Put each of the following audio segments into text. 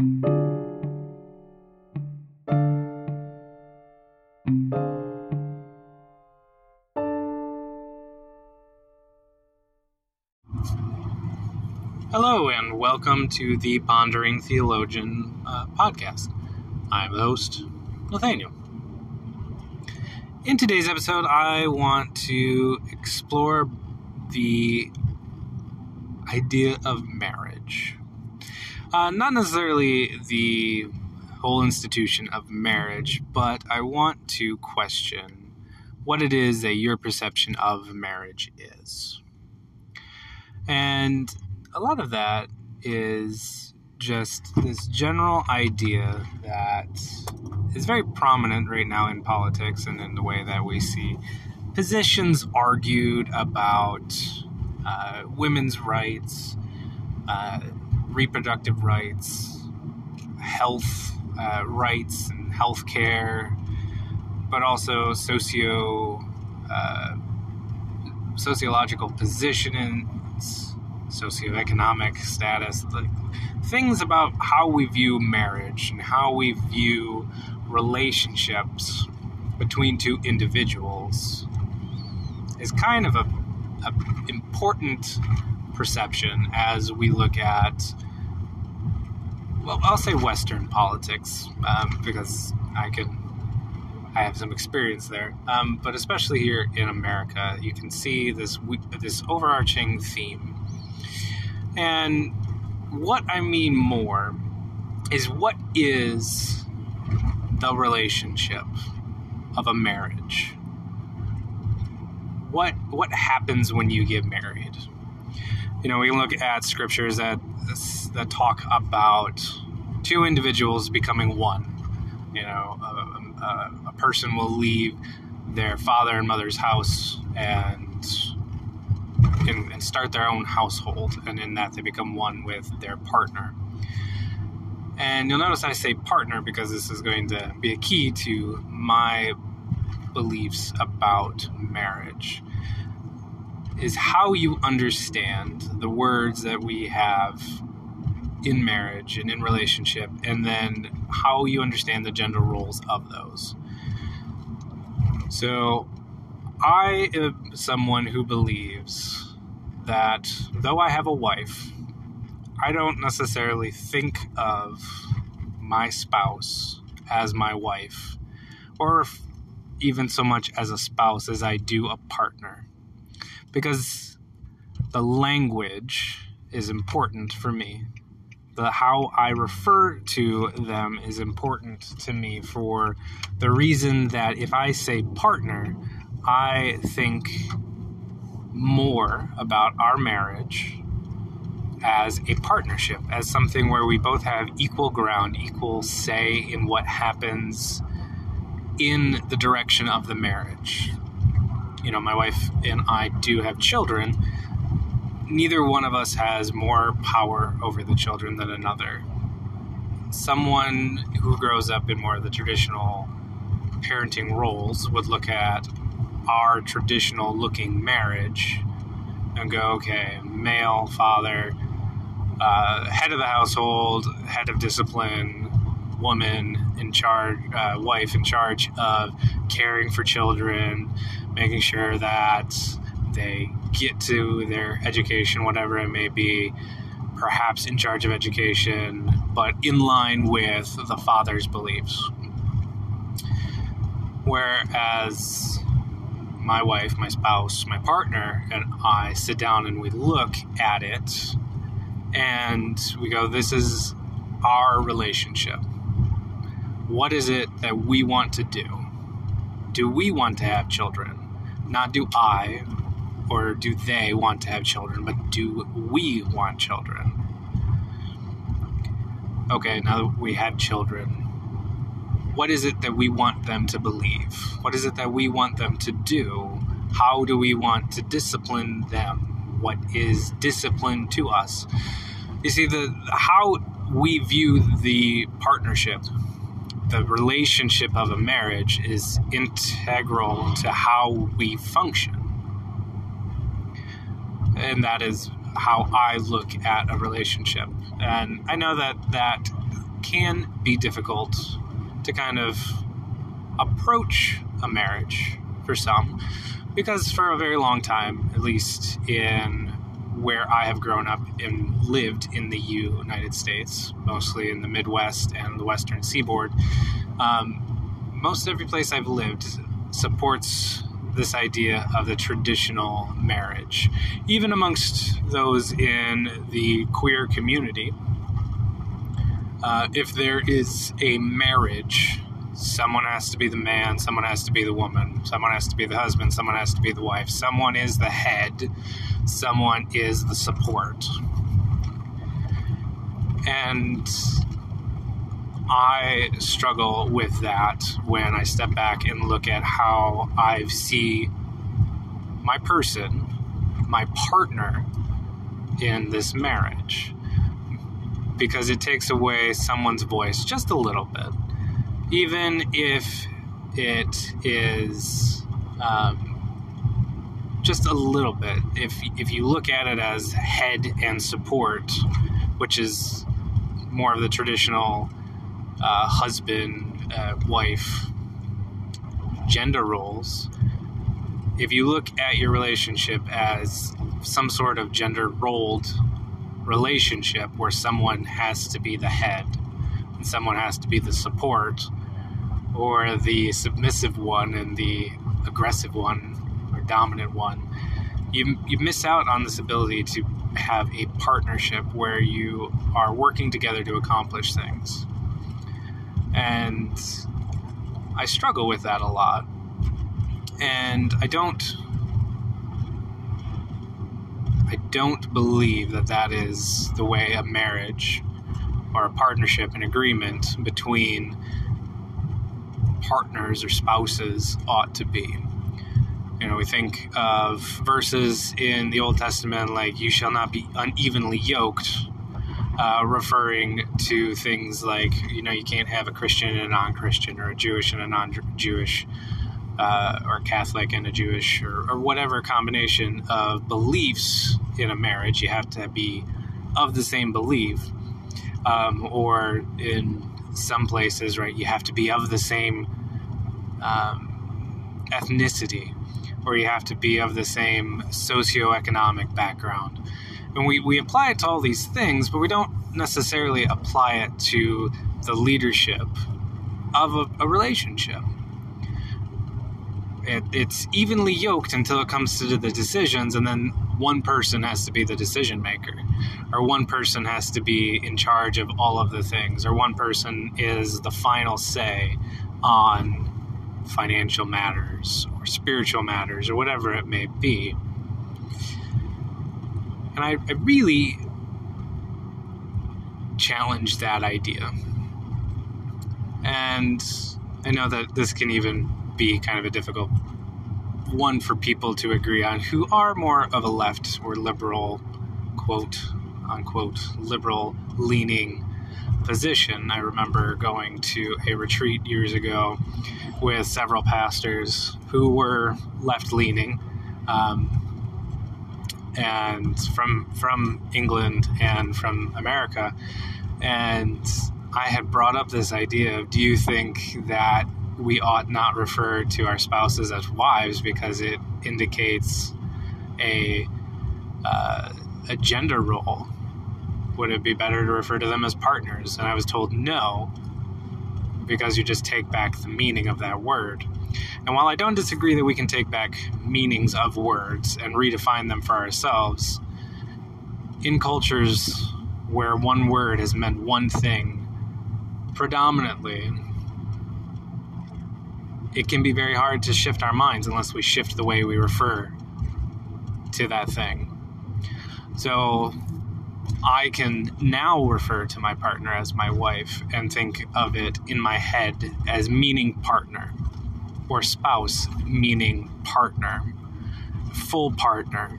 Hello, and welcome to the Pondering Theologian uh, podcast. I'm the host, Nathaniel. In today's episode, I want to explore the idea of marriage. Uh, not necessarily the whole institution of marriage, but I want to question what it is that your perception of marriage is. And a lot of that is just this general idea that is very prominent right now in politics and in the way that we see positions argued about uh, women's rights, uh, reproductive rights, health uh, rights, and health care, but also socio uh, sociological positionings socioeconomic status, like things about how we view marriage and how we view relationships between two individuals is kind of a, a important perception as we look at well i'll say western politics um, because i can i have some experience there um, but especially here in america you can see this this overarching theme and what I mean more is what is the relationship of a marriage? What what happens when you get married? You know, we can look at scriptures that that talk about two individuals becoming one. You know, a, a, a person will leave their father and mother's house and and, and start their own household, and in that they become one with their partner. And you'll notice I say partner because this is going to be a key to my beliefs about marriage. Is how you understand the words that we have in marriage and in relationship, and then how you understand the gender roles of those. So, I am someone who believes that though I have a wife, I don't necessarily think of my spouse as my wife, or even so much as a spouse as I do a partner. Because the language is important for me. The how I refer to them is important to me for the reason that if I say partner, I think more about our marriage as a partnership, as something where we both have equal ground, equal say in what happens in the direction of the marriage. You know, my wife and I do have children. Neither one of us has more power over the children than another. Someone who grows up in more of the traditional parenting roles would look at our traditional looking marriage and go, okay, male, father, uh, head of the household, head of discipline, woman in charge, uh, wife in charge of caring for children, making sure that they get to their education, whatever it may be, perhaps in charge of education, but in line with the father's beliefs. Whereas my wife, my spouse, my partner, and I sit down and we look at it and we go, This is our relationship. What is it that we want to do? Do we want to have children? Not do I or do they want to have children, but do we want children? Okay, now that we have children, what is it that we want them to believe? What is it that we want them to do? How do we want to discipline them? What is discipline to us? You see, the how we view the partnership, the relationship of a marriage is integral to how we function. And that is how I look at a relationship. And I know that that can be difficult to kind of approach a marriage for some because for a very long time, at least in where I have grown up and lived in the United States, mostly in the Midwest and the Western Seaboard, um, most every place I've lived supports this idea of the traditional marriage. Even amongst those in the queer community, uh, if there is a marriage, someone has to be the man, someone has to be the woman, someone has to be the husband, someone has to be the wife, someone is the head, someone is the support. And I struggle with that when I step back and look at how I see my person, my partner in this marriage. Because it takes away someone's voice just a little bit. Even if it is um, just a little bit. If, if you look at it as head and support, which is more of the traditional uh, husband, uh, wife gender roles, if you look at your relationship as some sort of gender rolled relationship where someone has to be the head and someone has to be the support, or the submissive one and the aggressive one or dominant one, you, you miss out on this ability to have a partnership where you are working together to accomplish things. And I struggle with that a lot. And I don't I don't believe that that is the way a marriage or a partnership, an agreement between partners or spouses ought to be. You know, we think of verses in the Old Testament like, you shall not be unevenly yoked uh, referring to things like you know you can't have a Christian and a non-Christian or a Jewish and a non-Jewish uh, or Catholic and a Jewish or, or, whatever combination of beliefs in a marriage. You have to be of the same belief, um, or in some places, right, you have to be of the same um, ethnicity, or you have to be of the same socioeconomic background. And we, we apply it to all these things, but we don't necessarily apply it to the leadership of a, a relationship. It, it's evenly yoked until it comes to the decisions, and then one person has to be the decision maker, or one person has to be in charge of all of the things, or one person is the final say on financial matters or spiritual matters or whatever it may be. And I, I really challenge that idea. And I know that this can even be kind of a difficult one for people to agree on who are more of a left or liberal, quote unquote, liberal leaning position. I remember going to a retreat years ago with several pastors who were left leaning. Um, and from from England and from America, and I had brought up this idea of do you think that we ought not refer to our spouses as wives because it indicates a uh, a gender role? Would it be better to refer to them as partners? And I was told no, because you just take back the meaning of that word. And while I don't disagree that we can take back meanings of words and redefine them for ourselves, in cultures where one word has meant one thing predominantly, it can be very hard to shift our minds unless we shift the way we refer to that thing. So I can now refer to my partner as my wife and think of it in my head as meaning partner or spouse meaning partner, full partner.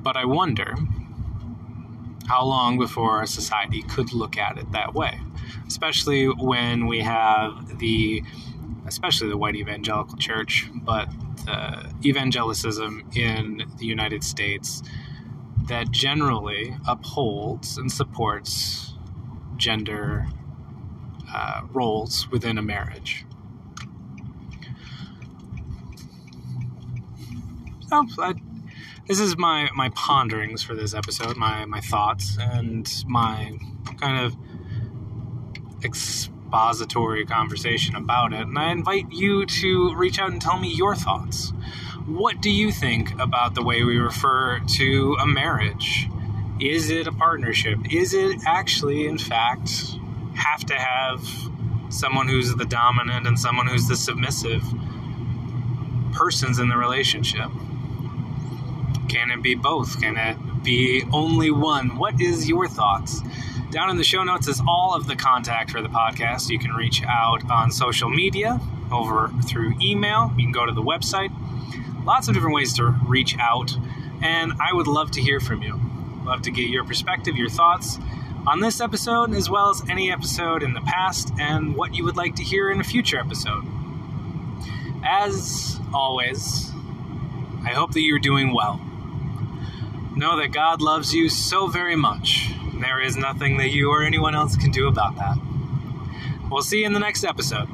But I wonder how long before our society could look at it that way, especially when we have the, especially the white evangelical church, but the evangelicism in the United States that generally upholds and supports gender uh, roles within a marriage. So, I, this is my, my ponderings for this episode, my, my thoughts, and my kind of expository conversation about it. And I invite you to reach out and tell me your thoughts. What do you think about the way we refer to a marriage? Is it a partnership? Is it actually, in fact, have to have someone who's the dominant and someone who's the submissive persons in the relationship? Can it be both? Can it be only one? What is your thoughts? Down in the show notes is all of the contact for the podcast. You can reach out on social media, over through email. You can go to the website. Lots of different ways to reach out, and I would love to hear from you. Love to get your perspective, your thoughts on this episode, as well as any episode in the past, and what you would like to hear in a future episode. As always, I hope that you're doing well. Know that God loves you so very much. There is nothing that you or anyone else can do about that. We'll see you in the next episode.